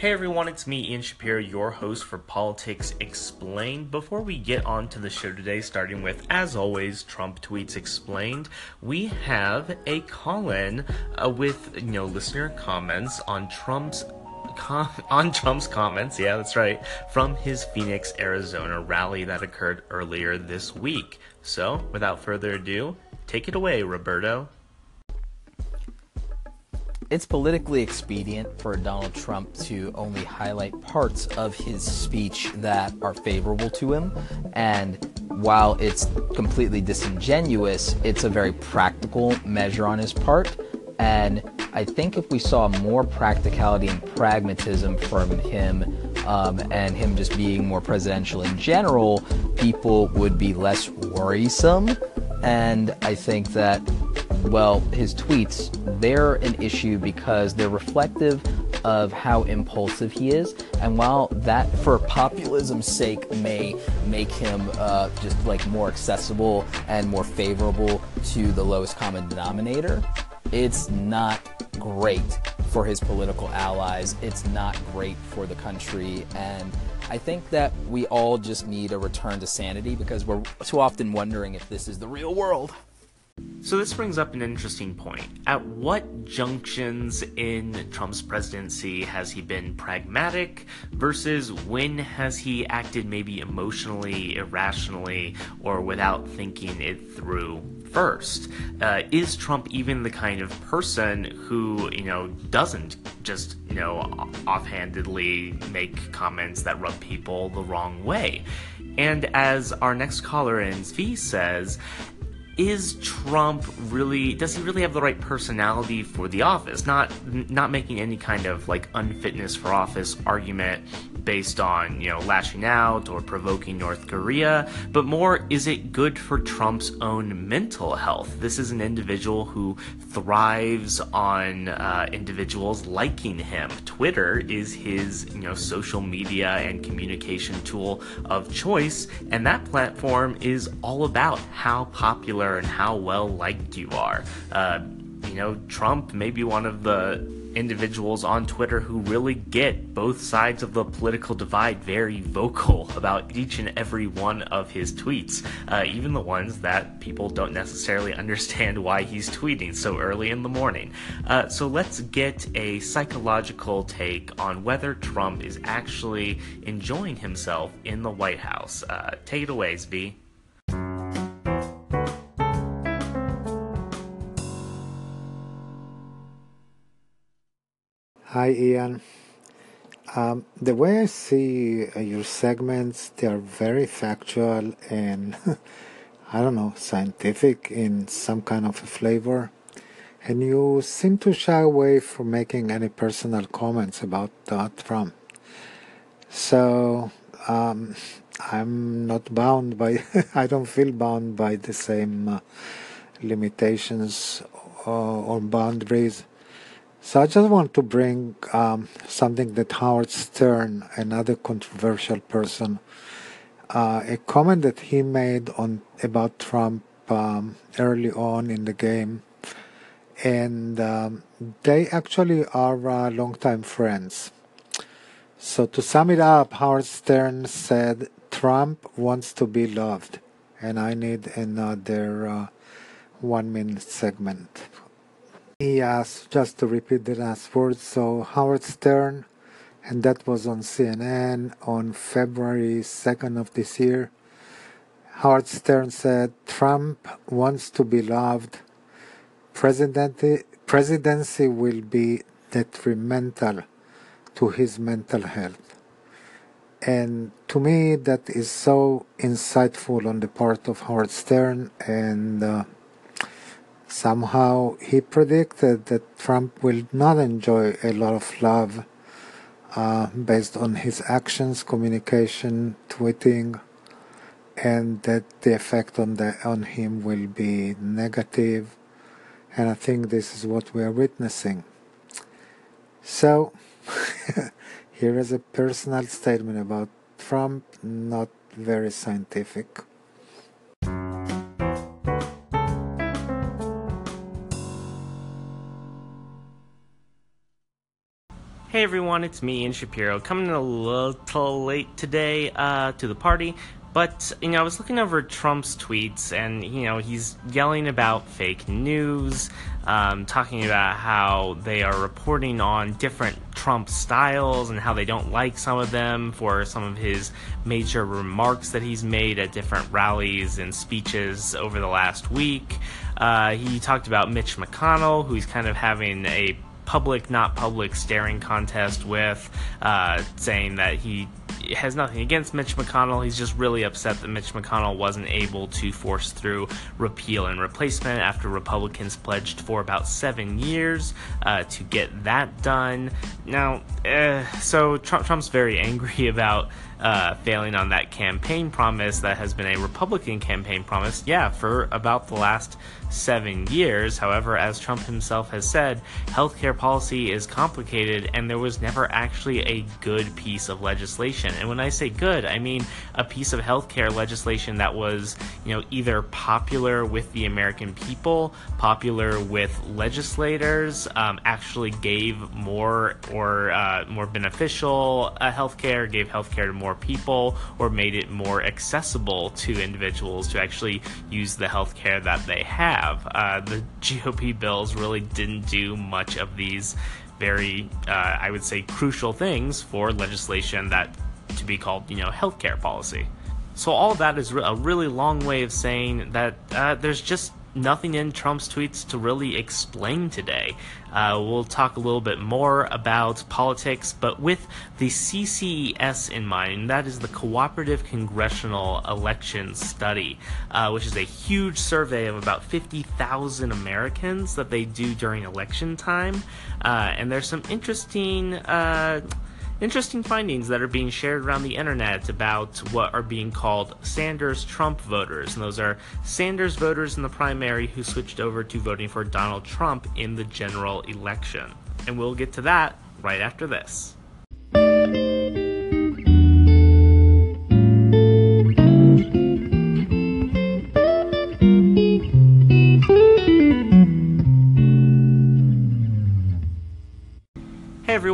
Hey everyone, it's me, Ian Shapiro, your host for Politics Explained. Before we get on to the show today, starting with, as always, Trump Tweets Explained, we have a call in uh, with, you know, listener comments on Trump's on Trump's comments, yeah, that's right, from his Phoenix, Arizona rally that occurred earlier this week. So, without further ado, take it away, Roberto it's politically expedient for Donald Trump to only highlight parts of his speech that are favorable to him. And while it's completely disingenuous, it's a very practical measure on his part. And I think if we saw more practicality and pragmatism from him um, and him just being more presidential in general, people would be less worrisome. And I think that well, his tweets, they're an issue because they're reflective of how impulsive he is. And while that, for populism's sake, may make him uh, just like more accessible and more favorable to the lowest common denominator, it's not great for his political allies. It's not great for the country. And I think that we all just need a return to sanity because we're too often wondering if this is the real world. So this brings up an interesting point. At what junctions in Trump's presidency has he been pragmatic versus when has he acted maybe emotionally, irrationally, or without thinking it through first? Uh, is Trump even the kind of person who, you know, doesn't just, you know, offhandedly make comments that rub people the wrong way? And as our next caller in V says, is Trump really does he really have the right personality for the office? Not not making any kind of like unfitness for office argument based on, you know, lashing out or provoking North Korea, but more is it good for Trump's own mental health? This is an individual who thrives on uh, individuals liking him. Twitter is his, you know, social media and communication tool of choice, and that platform is all about how popular and how well liked you are. Uh, you know, Trump may be one of the individuals on Twitter who really get both sides of the political divide very vocal about each and every one of his tweets, uh, even the ones that people don't necessarily understand why he's tweeting so early in the morning. Uh, so let's get a psychological take on whether Trump is actually enjoying himself in the White House. Uh, take it away, Zvi. Hi, Ian. Um, the way I see uh, your segments, they are very factual and I don't know, scientific in some kind of a flavor. And you seem to shy away from making any personal comments about uh, Trump. So um, I'm not bound by, I don't feel bound by the same uh, limitations or, uh, or boundaries so I just want to bring um, something that Howard Stern, another controversial person, uh, a comment that he made on about Trump um, early on in the game, and um, they actually are uh, longtime friends. So to sum it up, Howard Stern said, "Trump wants to be loved," and I need another uh, one-minute segment. He asked just to repeat the last words. So Howard Stern, and that was on CNN on February 2nd of this year. Howard Stern said, Trump wants to be loved. Presidency, presidency will be detrimental to his mental health. And to me, that is so insightful on the part of Howard Stern and uh, Somehow he predicted that Trump will not enjoy a lot of love uh, based on his actions, communication, tweeting, and that the effect on the on him will be negative. And I think this is what we are witnessing. So, here is a personal statement about Trump, not very scientific. Hey everyone, it's me, Ian Shapiro, coming a little late today uh, to the party. But, you know, I was looking over Trump's tweets, and, you know, he's yelling about fake news, um, talking about how they are reporting on different Trump styles and how they don't like some of them for some of his major remarks that he's made at different rallies and speeches over the last week. Uh, he talked about Mitch McConnell, who he's kind of having a public, not public staring contest with, uh, saying that he has nothing against Mitch McConnell. He's just really upset that Mitch McConnell wasn't able to force through repeal and replacement after Republicans pledged for about seven years uh, to get that done. Now, uh, so Trump, Trump's very angry about uh, failing on that campaign promise that has been a Republican campaign promise, yeah, for about the last seven years. However, as Trump himself has said, healthcare policy is complicated and there was never actually a good piece of legislation. And when I say good, I mean a piece of healthcare legislation that was, you know, either popular with the American people, popular with legislators, um, actually gave more or uh, more beneficial uh, healthcare, gave healthcare to more people or made it more accessible to individuals to actually use the healthcare that they have. Uh, the GOP bills really didn't do much of these very, uh, I would say, crucial things for legislation that to be called, you know, healthcare policy. So all that is a really long way of saying that uh, there's just nothing in Trump's tweets to really explain today. Uh, we'll talk a little bit more about politics, but with the CCES in mind, that is the Cooperative Congressional Election Study, uh, which is a huge survey of about 50,000 Americans that they do during election time. Uh, and there's some interesting uh, interesting findings that are being shared around the internet about what are being called Sanders Trump voters. And those are Sanders voters in the primary who switched over to voting for Donald Trump in the general election. And we'll get to that right after this.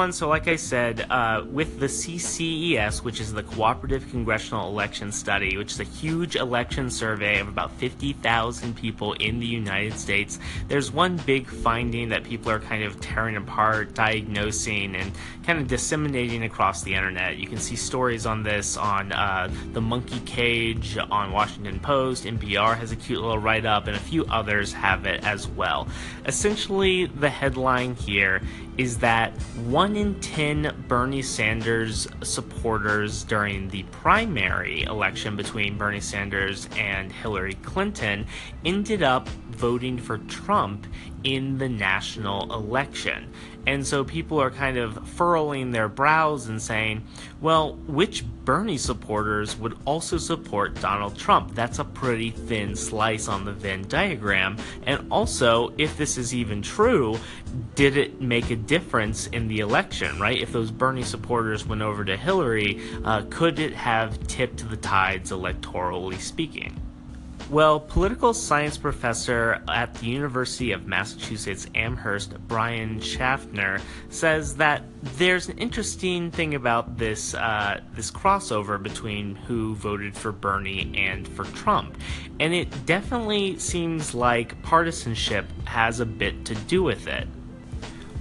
So, like I said, uh, with the CCES, which is the Cooperative Congressional Election Study, which is a huge election survey of about 50,000 people in the United States, there's one big finding that people are kind of tearing apart, diagnosing, and kind of disseminating across the internet. You can see stories on this on uh, the Monkey Cage, on Washington Post, NPR has a cute little write up, and a few others have it as well. Essentially, the headline here is that one in 10 Bernie Sanders supporters during the primary election between Bernie Sanders and Hillary Clinton ended up voting for Trump in the national election. And so people are kind of furrowing their brows and saying, well, which Bernie supporters would also support Donald Trump? That's a pretty thin slice on the Venn diagram. And also, if this is even true, did it make a difference in the election, right? If those Bernie supporters went over to Hillary, uh, could it have tipped the tides electorally speaking? Well, political science professor at the University of Massachusetts Amherst, Brian Schaffner, says that there's an interesting thing about this uh, this crossover between who voted for Bernie and for Trump, and it definitely seems like partisanship has a bit to do with it.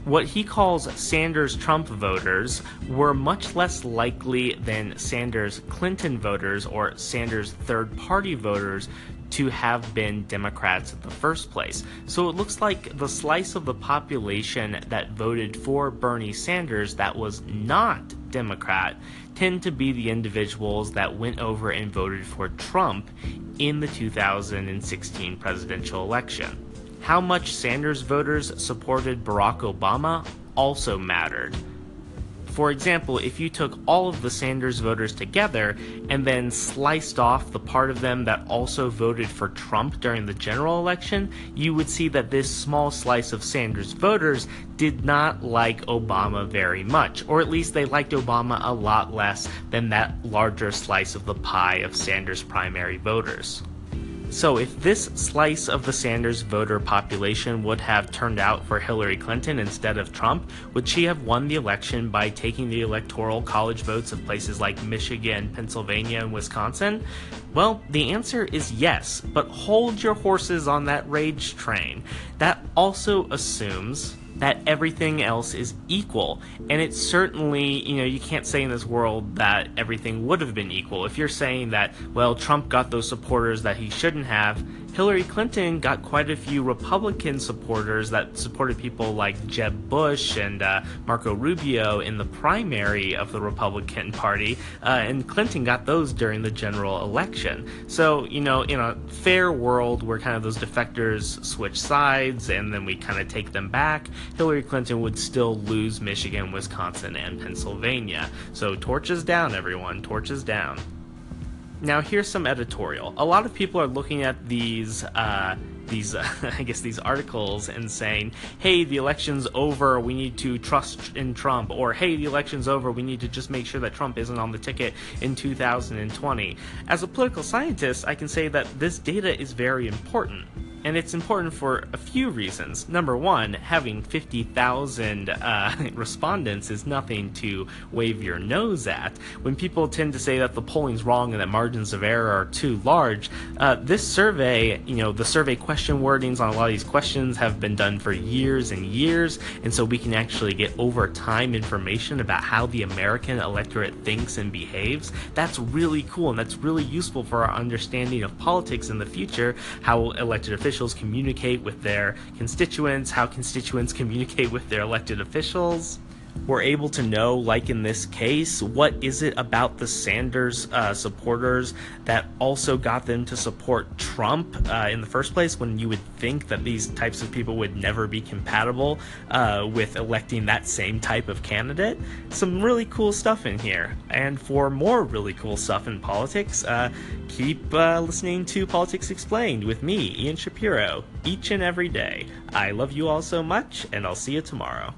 What he calls Sanders Trump voters were much less likely than Sanders Clinton voters or Sanders third party voters to have been Democrats in the first place. So it looks like the slice of the population that voted for Bernie Sanders that was not Democrat tend to be the individuals that went over and voted for Trump in the 2016 presidential election. How much Sanders voters supported Barack Obama also mattered. For example, if you took all of the Sanders voters together and then sliced off the part of them that also voted for Trump during the general election, you would see that this small slice of Sanders voters did not like Obama very much, or at least they liked Obama a lot less than that larger slice of the pie of Sanders primary voters. So, if this slice of the Sanders voter population would have turned out for Hillary Clinton instead of Trump, would she have won the election by taking the electoral college votes of places like Michigan, Pennsylvania, and Wisconsin? Well, the answer is yes, but hold your horses on that rage train. That also assumes that everything else is equal. And it's certainly, you know, you can't say in this world that everything would have been equal. If you're saying that, well, Trump got those supporters that he shouldn't have, Hillary Clinton got quite a few Republican supporters that supported people like Jeb Bush and uh, Marco Rubio in the primary of the Republican Party, uh, and Clinton got those during the general election. So, you know, in a fair world where kind of those defectors switch sides and then we kind of take them back, Hillary Clinton would still lose Michigan, Wisconsin, and Pennsylvania. So, torches down, everyone, torches down. Now, here's some editorial. A lot of people are looking at these. Uh, these, uh, I guess, these articles and saying, "Hey, the election's over. We need to trust in Trump," or "Hey, the election's over. We need to just make sure that Trump isn't on the ticket in 2020." As a political scientist, I can say that this data is very important and it's important for a few reasons. Number one, having 50,000 uh, respondents is nothing to wave your nose at. When people tend to say that the polling's wrong and that margins of error are too large, uh, this survey, you know, the survey question wordings on a lot of these questions have been done for years and years, and so we can actually get over time information about how the American electorate thinks and behaves. That's really cool, and that's really useful for our understanding of politics in the future, how elected officials officials communicate with their constituents, how constituents communicate with their elected officials we're able to know, like in this case, what is it about the Sanders uh, supporters that also got them to support Trump uh, in the first place when you would think that these types of people would never be compatible uh, with electing that same type of candidate? Some really cool stuff in here. And for more really cool stuff in politics, uh, keep uh, listening to Politics Explained with me, Ian Shapiro, each and every day. I love you all so much, and I'll see you tomorrow.